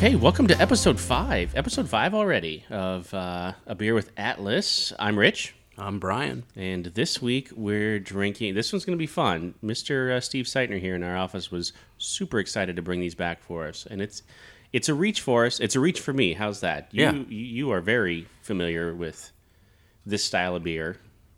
Okay, welcome to episode five. Episode five already of uh, A Beer with Atlas. I'm Rich, I'm Brian. and this week we're drinking. This one's going to be fun. Mr. Uh, Steve Seitner here in our office was super excited to bring these back for us, and it's it's a reach for us. It's a reach for me. How's that? You, Yeah. you, you are very familiar with this style of beer.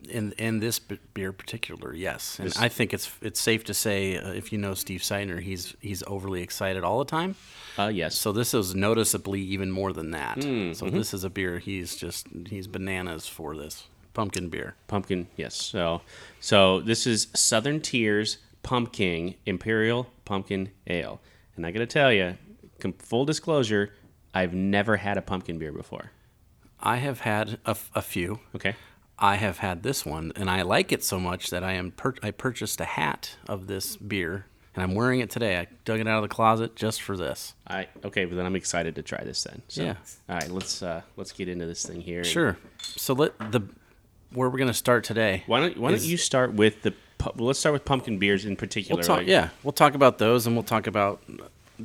In in this beer particular, yes, and This- I think it's it's safe to say uh, if you know Steve Seitner, he's he's overly excited all the time. Uh, yes. So this is noticeably even more than that. Mm, So mm-hmm. this is a beer he's just he's bananas for this pumpkin beer. Pumpkin, yes. So, so this is Southern Tier's Pumking Imperial Pumpkin Ale, and I got to tell you, com- full disclosure, I've never had a pumpkin beer before. I have had a, f- a few. Okay. I have had this one, and I like it so much that I am pur- I purchased a hat of this beer, and I'm wearing it today. I dug it out of the closet just for this. I okay, but then I'm excited to try this then. So, Yeah. All right, let's uh, let's get into this thing here. Sure. So let the where we're gonna start today. Why don't Why don't you start with the? Well, let's start with pumpkin beers in particular. We'll talk. like- Yeah, we'll talk about those, and we'll talk about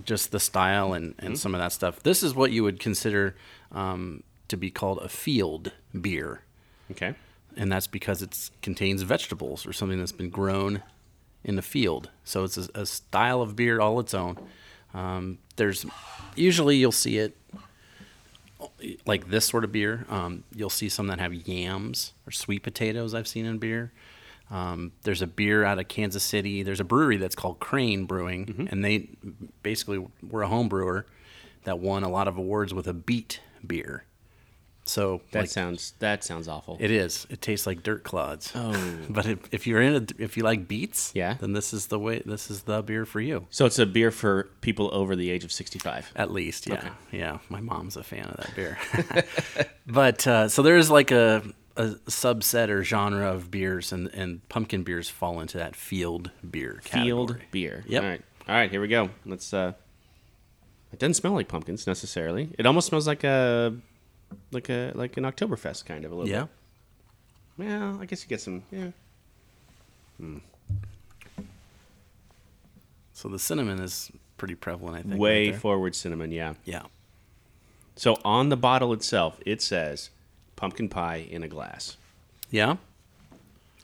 just the style and, and Mm-hmm. some of that stuff. This is what you would consider um, to be called a field beer, Okay. and that's because it contains vegetables or something that's been grown in the field. So it's a, a style of beer all its own. Um, there's usually you'll see it like this sort of beer. Um, you'll see some that have yams or sweet potatoes. I've seen in beer. Um, there's a beer out of Kansas City. There's a brewery that's called Crane Brewing, and they basically were a home brewer that won a lot of awards with a beet beer. So That like, sounds that sounds awful. it is. It tastes like dirt clods. Oh. but if, if you're in a, if you like beets, Yeah. then this is the way. This is the beer for you. so it's a beer for people over the age of sixty-five. At least, yeah, Okay. yeah. My mom's a fan of that beer. but uh, so there is like a, a subset or genre of beers, and, and pumpkin beers fall into that field beer category. Field beer. Yep. All right. All right. Here we go. Let's. uh It doesn't smell like pumpkins necessarily. It almost smells like a like a like an Oktoberfest kind of a little Yeah, bit. Well, I guess you get some. Yeah. Hmm. so the cinnamon is pretty prevalent. I think Way right forward cinnamon. Yeah. yeah. So on the bottle itself, it says pumpkin pie in a glass. Yeah,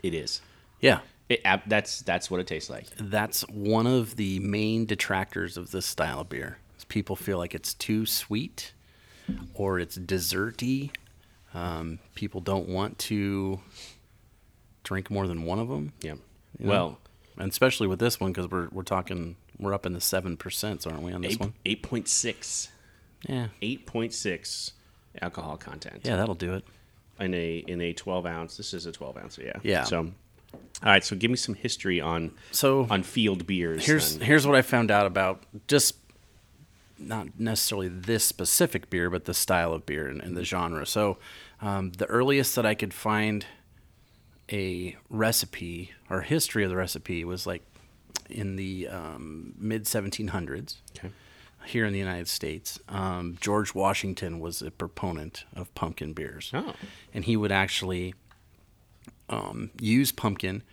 It is. yeah. It, that's that's what it tastes like. That's one of the main detractors of this style of beer. is People feel like it's too sweet or it's desserty. Um, people don't want to drink more than one of them. Yeah. You know? Well, and especially with this one because we're we're talking we're up in the seven percent, aren't we on this eight one? eight point six. Yeah, Eight point six alcohol content. yeah, that'll do it. in a in a 12 ounce. This is a 12 ounce, yeah. Yeah. So, all right. So, give me some history on So on field beers. here's then. here's what I found out about just not necessarily this specific beer, but the style of beer and, and the genre. So um, the earliest that I could find a recipe or history of the recipe was like in the um, mid 1700s. Okay. Here in the United States, um, George Washington was a proponent of pumpkin beers. Oh, and he would actually um, use pumpkin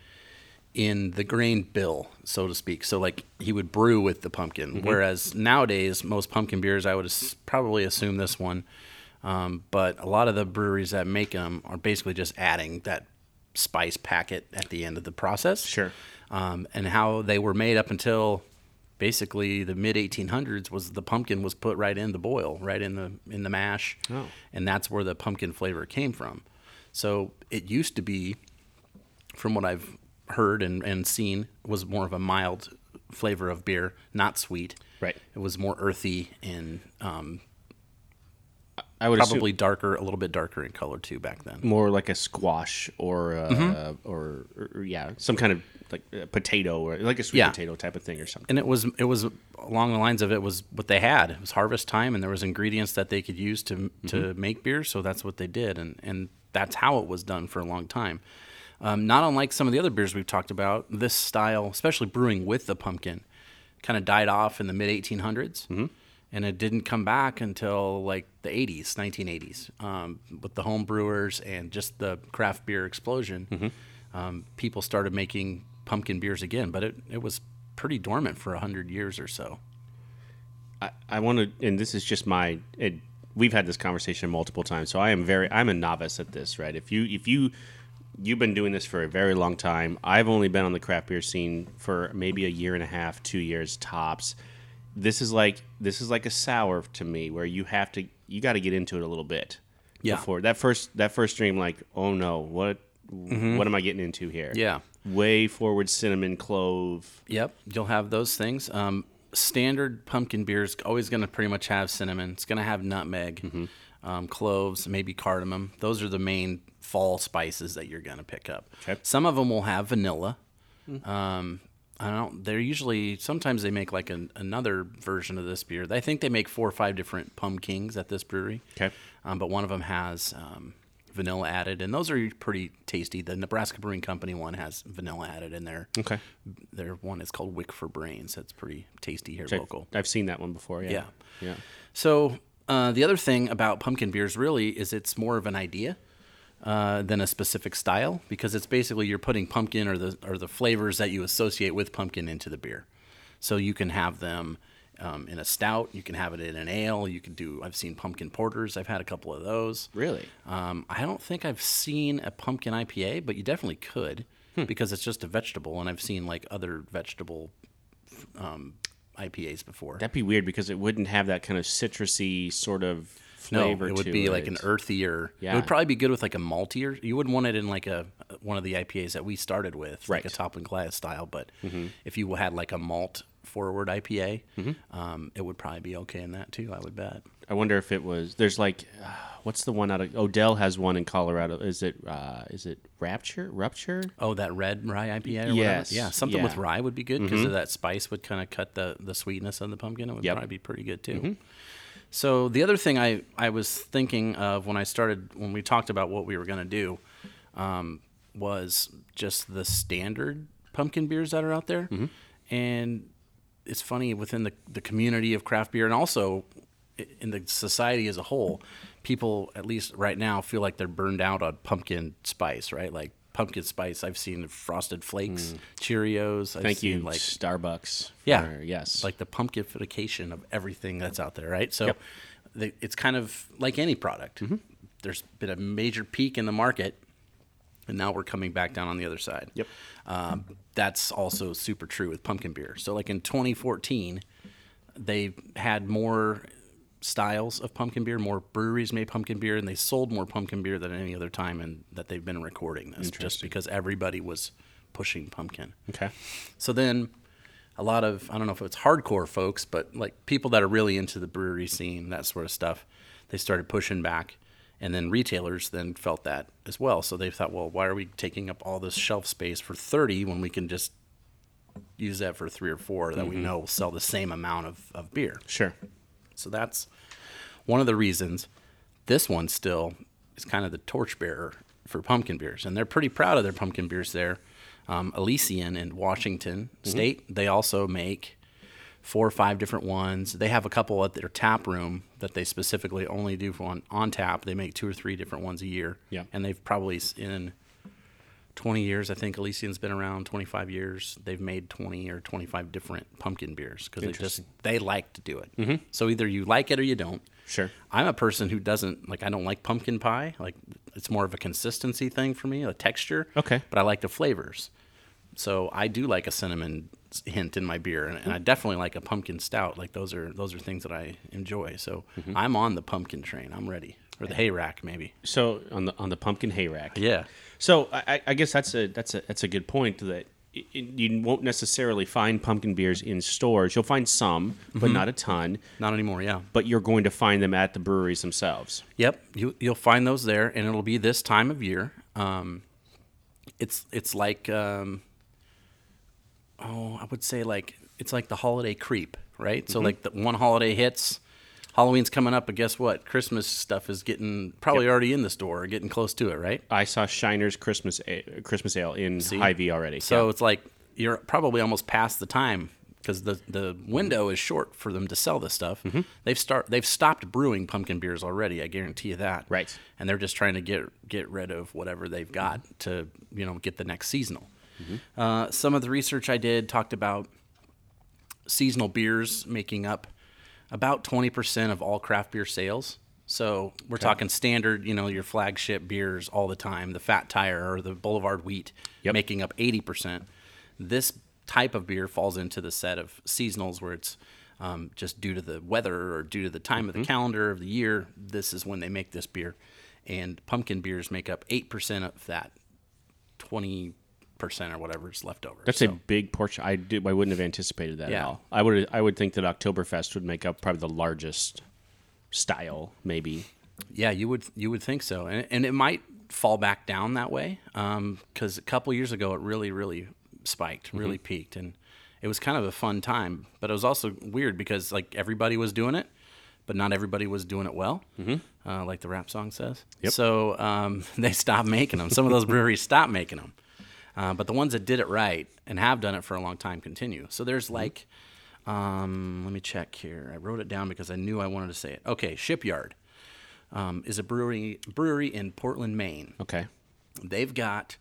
in the grain bill, so to speak. So, like, he would brew with the pumpkin. Whereas nowadays, most pumpkin beers, I would as- probably assume this one, um, but a lot of the breweries that make them are basically just adding that spice packet at the end of the process. Sure. Um, and how they were made up until basically the mid 1800s was the pumpkin was put right in the boil, right in the in the mash, Oh. and that's where the pumpkin flavor came from. So it used to be, from what I've heard and, and seen, was more of a mild flavor of beer, not sweet. right. It was more earthy and um, I would probably darker, a little bit darker in color too back then. more like a squash or uh, Mm-hmm. or, or yeah, some kind of like a potato or like a sweet Yeah. potato type of thing or something. and it was it was along the lines of it was what they had. It was harvest time, and there was ingredients that they could use to to make beer. So that's what they did, and and that's how it was done for a long time. Um, not unlike some of the other beers we've talked about, this style, especially brewing with the pumpkin, kind of died off in the mid 1800s, mm-hmm. and it didn't come back until like the 80s, 1980s, um, with the home brewers and just the craft beer explosion. Um, people started making pumpkin beers again, but it, it was pretty dormant for 100 years or so. I, I want to, and this is just my. It, we've had this conversation multiple times, so I am very. I'm a novice at this, right? If you if you you've been doing this for a very long time. I've only been on the craft beer scene for maybe a year and a half, two years tops. This is like this is like a sour to me, where you have to you got to get into it a little bit. Yeah. Before that first that first stream, like, oh no, what what am I getting into here? Mm-hmm. Yeah. Way forward cinnamon clove. Yep, you'll have those things. Um, standard pumpkin beer is always going to pretty much have cinnamon. It's going to have nutmeg, um, cloves, maybe cardamom. Those are the main fall spices that you're going to pick up. Okay. Some of them will have vanilla. Um, I don't. They're usually sometimes they make like an, another version of this beer. I think they make four or five different pumpkins at this brewery. Okay. Um, but one of them has um, vanilla added, and those are pretty tasty. The Nebraska Brewing Company one has vanilla added in there. Okay. Their one is called Wick for Brains. That's pretty tasty here I've, local. I've seen that one before. Yeah. Yeah. Yeah. So uh, the other thing about pumpkin beers really is it's more of an idea uh, than a specific style because it's basically you're putting pumpkin or the or the flavors that you associate with pumpkin into the beer. So you can have them um, in a stout, you can have it in an ale, you can do. I've seen pumpkin porters. I've had a couple of those. Really? Um, I don't think I've seen a pumpkin IPA, but you definitely could because it's just a vegetable, and I've seen like other vegetable um, IPAs before. That'd be weird because it wouldn't have that kind of citrusy sort of no, it would be like an earthier. Yeah. It would probably be good with like a maltier. You wouldn't want it in like a one of the IPAs that we started with, like a Mm-hmm. Top and Glass style. But if you had like a malt forward IPA, um, it would probably be okay in that too. I would bet. I wonder if it was. There's like, uh, what's the one out of Odell has one in Colorado. Is it? Uh, is it Rapture? Rupture? Oh, that red rye IPA. Or Yes, whatever? yeah, something with yeah. Mm-hmm. rye would be good because of that spice would kind of cut the the sweetness of the pumpkin. It would Yep. probably be pretty good too. Mm-hmm. So the other thing I I was thinking of when I started when we talked about what we were gonna do, um, was just the standard pumpkin beers that are out there, Mm-hmm. and it's funny within the the community of craft beer and also in the society as a whole, people at least right now feel like they're burned out on pumpkin spice, right? Like pumpkin spice. I've seen frosted flakes, Cheerios. I've Mm. Thank seen you, Like Starbucks. yeah, yes. like the pumpkinification of everything that's out there, right? So Yep. the, it's kind of like any product. Mm-hmm. There's been a major peak in the market, and now we're coming back down on the other side. Yep. Um, that's also super true with pumpkin beer. So, like in 2014, they had more styles of pumpkin beer, more breweries made pumpkin beer, and they sold more pumpkin beer than any other time and that they've been recording this, just because everybody was pushing pumpkin. okay. So then a lot of I don't know if it's hardcore folks, but like people that are really into the brewery scene, that sort of stuff, they started pushing back. And then retailers then felt that as well. So they thought, well, why are we taking up all this shelf space for 30 when we can just use that for three or four that we mm-hmm. know will sell the same amount of, of beer? Sure. So that's one of the reasons this one still is kind of the torchbearer for pumpkin beers. And they're pretty proud of their pumpkin beers there. Um, Elysian in Washington State, they also make four or five different ones. They have a couple at their tap room that they specifically only do on, on tap. They make two or three different ones a year. Yeah. And they've probably in 20 years, I think Elysian's been around 25 years. They've made 20 or 25 different pumpkin beers because they just they like to do it. Mm-hmm. So either you like it or you don't. Sure. I'm a person who doesn't like. I don't like pumpkin pie. Like it's more of a consistency thing for me, a texture. Okay. But I like the flavors. So I do like a cinnamon hint in my beer, and, and I definitely like a pumpkin stout. Like those are those are things that I enjoy. So Mm-hmm. I'm on the pumpkin train. I'm ready, or the hay rack maybe. So on the on the pumpkin hay rack. Yeah. So I, I- guess that's a that's a that's a good point that it, you won't necessarily find pumpkin beers in stores. You'll find some, but Mm-hmm. not a ton. Not anymore. Yeah. But you're going to find them at the breweries themselves. Yep, you you'll find those there, and it'll be this time of year. Um, it's it's like um, oh, I would say like it's like the holiday creep, right? So like the one holiday hits, Halloween's coming up, but guess what? Christmas stuff is getting probably already in the store, or getting close to it, right? I saw Shiner's Christmas a- Christmas ale in Hy-Vee already. So it's like you're probably almost past the time because the the window is short for them to sell this stuff. Mm-hmm. They've start they've stopped brewing pumpkin beers already. I guarantee you that. Right. And they're just trying to get get rid of whatever they've got to you know get the next seasonal. Uh, some of the research I did talked about seasonal beers making up about 20% of all craft beer sales. So we're talking standard, you know, your flagship beers all the time, the Fat Tire or the Boulevard Wheat, Yep. making up 80%. This type of beer falls into the set of seasonals where it's um, just due to the weather or due to the time of the calendar of the year. This is when they make this beer. And pumpkin beers make up 8% of that 20% or whatever is left over. That's So- a big portion. I did. I wouldn't have anticipated that at all. I would. I would think that Oktoberfest would make up probably the largest style, maybe. Yeah, you would you would think so, and, and it might fall back down that way because a couple years ago it really really spiked, really peaked, and it was kind of a fun time. But it was also weird because like everybody was doing it, but not everybody was doing it well, mm-hmm. uh, like the rap song says. Yep. So um, they stopped making them. Some of those breweries stopped making them, uh, but the ones that did it right and have done it for a long time continue. So there's like. Um, let me check here. I wrote it down because I knew I wanted to say it. Okay, Shipyard um, is a brewery brewery in Portland, Maine. Okay. They've got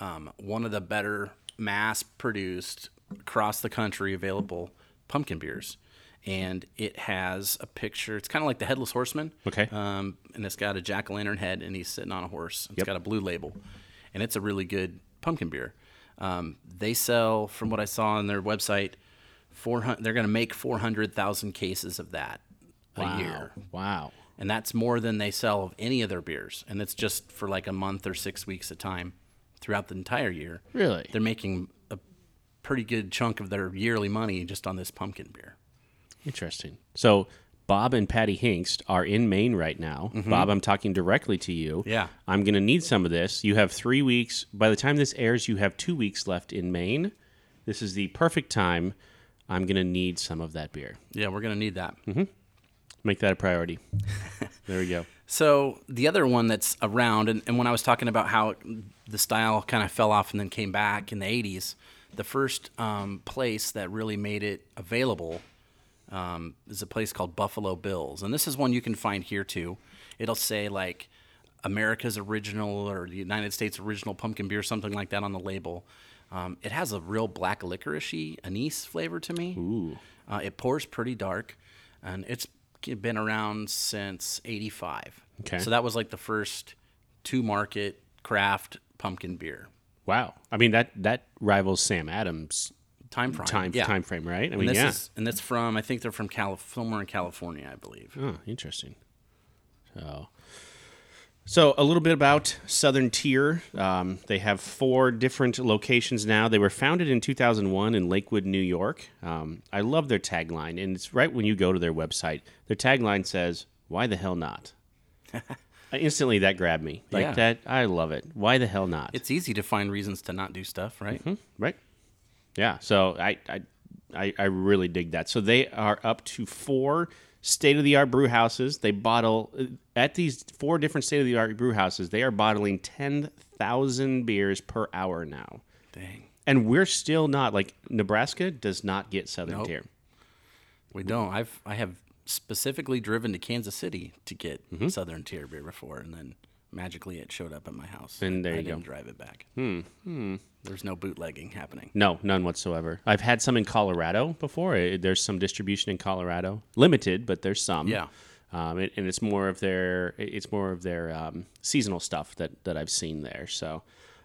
um, one of the better mass produced across the country available pumpkin beers. And it has a picture. It's kind of like the Headless Horseman. Okay. Um, and it's got a jack o' lantern head, and he's sitting on a horse. It's Yep. got a blue label, and it's a really good pumpkin beer. Um, they sell, from what I saw on their website, four hundred. They're going to make four hundred thousand cases of that Wow. a year Wow. and that's more than they sell of any of their beers and it's just for like a month or six weeks at a time throughout the entire year Really? they're making a pretty good chunk of their yearly money just on this pumpkin beer Interesting. So Bob and Patty Hinkst are in Maine right now. Bob, I'm talking directly to you. Mm-hmm. Yeah. I'm going to need some of this. You have three weeks. By the time this airs, you have two weeks left in Maine. This is the perfect time. I'm going to need some of that beer. yeah we're going to need that Make that a priority. there we go. so the other one that's around and, and when i was talking about how the style kind of fell off and then came back in the 80s the first um, place that really made it available um, is a place called Buffalo Bills, and this is one you can find here too. It'll say like America's original or the United States original pumpkin beer, something like that on the label. Um, it has a real black licoricey anise flavor to me. Ooh. Uh, it pours pretty dark, and it's been around since '85. Okay. So that was like the first to market craft pumpkin beer Wow. I mean that that rivals Sam Adams time frame. time yeah. time frame, right? I And mean, this yeah. is and that's from I think they're from Calif- somewhere in California, I believe. Oh, interesting. So, so a little bit about Southern Tier. Um, they have four different locations now. They were founded in 2001 in Lakewood, New York. Um, I love their tagline, and it's right when you go to their website. Their tagline says, "Why the hell not?" Instantly, that grabbed me. Like Yeah. that, I love it. Why the hell not? It's easy to find reasons to not do stuff, right? right? Yeah. So I, I, I, I really dig that. So they are up to four state of the art brew houses. They bottle at these four different state of the art brew houses. They are bottling ten thousand beers per hour now, Dang, and we're still not like Nebraska does not get Southern Nope. Tier. we don't. I've I have specifically driven to Kansas City to get Southern Tier beer before, and then magically it showed up at my house. And there I you didn't go. drive it back. Hmm. There's no bootlegging happening. No, none whatsoever. I've had some in Colorado before. Eh, There's some distribution in Colorado, limited, but there's some. Yeah. Um, it, and it's more of their it's more of their um, seasonal stuff that that I've seen there. So.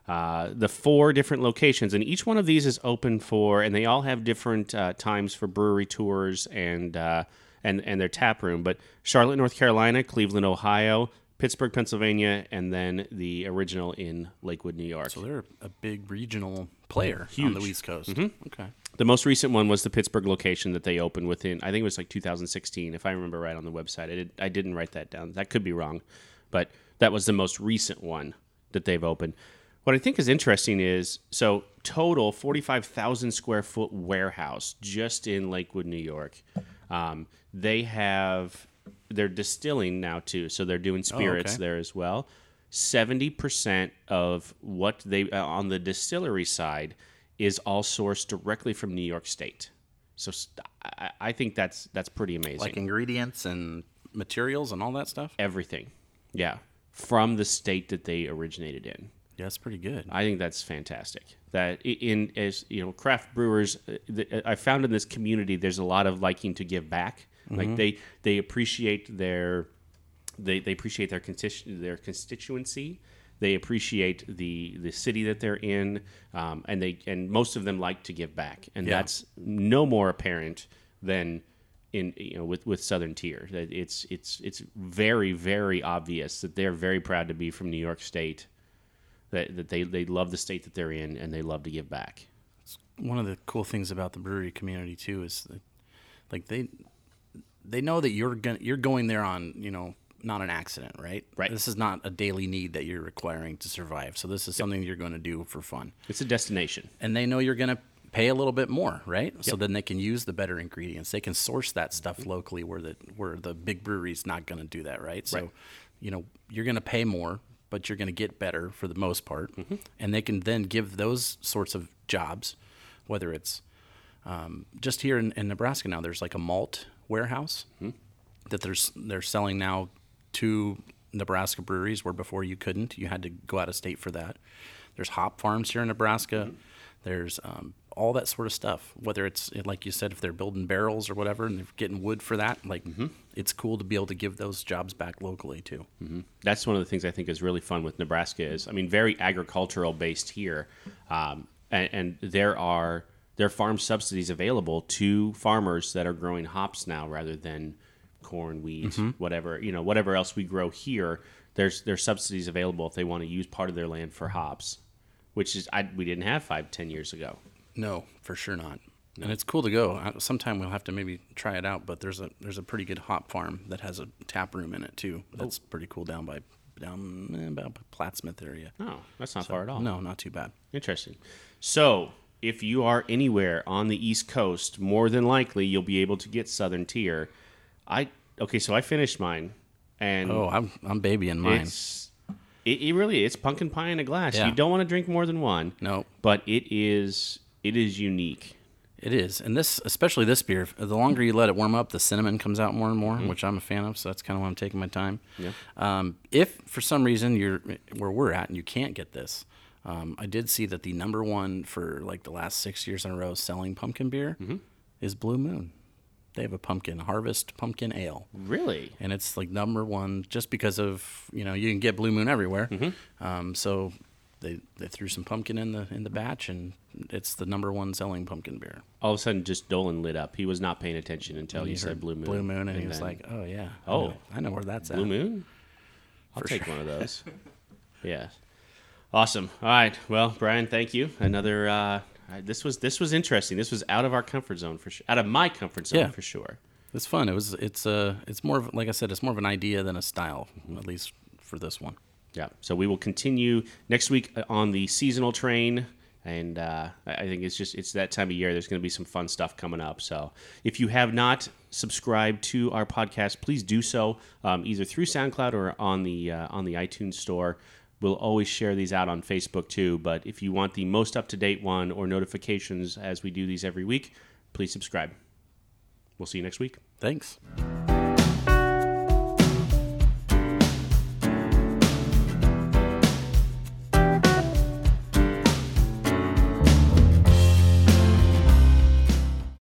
Uh, the four different locations, and each one of these is open for, and they all have different uh, times for brewery tours and uh, and and their tap room. But Charlotte, North Carolina, Cleveland, Ohio, Pittsburgh, Pennsylvania, and then the original in Lakewood, New York. So they're a big regional player on the East Coast. Mm-hmm. Okay. The most recent one was the Pittsburgh location that they opened within. I think it was like 2016, if I remember right on the website. I did. I didn't write that down. That could be wrong, but that was the most recent one that they've opened. What I think is interesting is so total 45,000 square foot warehouse just in Lakewood, New York. Um, they have they're distilling now too, so they're doing spirits okay. there as well. Seventy percent of what they uh, on the distillery side is all sourced directly from New York State. So st- I, I think that's that's pretty amazing. Like ingredients and materials and all that stuff. Everything, yeah, from the state that they originated in. Yeah, that's pretty good. I think that's fantastic. That in as you know, craft brewers, uh, I found in this community, there's a lot of liking to give back. Like they they appreciate their they, they appreciate their constitu- their constituency. They appreciate the the city that they're in, um, and they and most of them like to give back, and Yeah. that's no more apparent than in you know with with Southern Tier. That It's it's it's very very obvious that they're very proud to be from New York State. That, that they, they love the state that they're in and they love to give back. one of the cool things about the brewery community too is that like they they know that you're going you're going there on you know not an accident right? Right. this is not a daily need that you're requiring to survive. So this is something you're going to do for fun. It's a destination. and they know you're going to pay a little bit more right? So then they can use the better ingredients. They can source that stuff locally where the where the big brewery's not going to do that right? So Right. you know you're going to pay more but you're going to get better for the most part. And they can then give those sorts of jobs whether it's um, just here in, in Nebraska now, there's like a malt warehouse that there's they're selling now to Nebraska breweries where before you couldn't, you had to go out of state for that. There's hop farms here in Nebraska. There's um, all that sort of stuff. Whether it's like you said, if they're building barrels or whatever, and they're getting wood for that, like it's cool to be able to give those jobs back locally too. that's one of the things I think is really fun with Nebraska is I mean very agricultural based here, um, and, and there are there are farm subsidies available to farmers that are growing hops now rather than corn, wheat, whatever you know whatever else we grow here. There's there's subsidies available if they want to use part of their land for hops, which is I, we didn't have five ten years ago. No, for sure not. And it's cool to go. Sometime we'll have to maybe try it out. But there's a there's a pretty good hop farm that has a tap room in it too. That's pretty cool down by down eh, about Plattsmouth area. Oh, that's not far at all. No, not too bad. Interesting. So, if you are anywhere on the East Coast, more than likely you'll be able to get Southern Tier. I okay, so I finished mine, and Oh, I'm I'm babying mine. it's it, it really it's pumpkin pie in a glass. Yeah. You don't want to drink more than one. No, but it is it is unique. it is. And this, especially this beer, the longer you let it warm up, the cinnamon comes out more and more, which I'm a fan of. So that's kind of why I'm taking my time. Yeah. Um, if for some reason you're where we're at and you can't get this, um, I did see that the number one for like the last six years in a row selling pumpkin beer is Blue Moon. They have a pumpkin harvest pumpkin ale, Really? and it's like number one just because of you know you can get Blue Moon everywhere. Um, so they they threw some pumpkin in the in the batch, and it's the number one selling pumpkin beer. All of a sudden, just Dolan lit up. He was not paying attention until you He said Blue Moon. Blue Moon, and, he was like, "Oh yeah, I Oh. know, I know where that's Blue at." Blue Moon? I'll For take sure. one of those. yeah. Awesome. All right. Well, Brian, thank you. Another. Uh, this was this was interesting. This was out of our comfort zone for sure. Out of my comfort zone Yeah. for sure. It's fun. It was. It's uh It's more of like I said. It's more of an idea than a style, Mm-hmm. at least for this one. Yeah. So we will continue next week uh, on the seasonal train, and uh, I I think it's just it's that time of year. There's going to be some fun stuff coming up. So if you have not subscribed to our podcast, please do so um, either through SoundCloud or on the uh, on the iTunes store. We'll always share these out on Facebook too. But if you want the most up to date one or notifications as we do these every week, please subscribe. We'll see you next week. Thanks.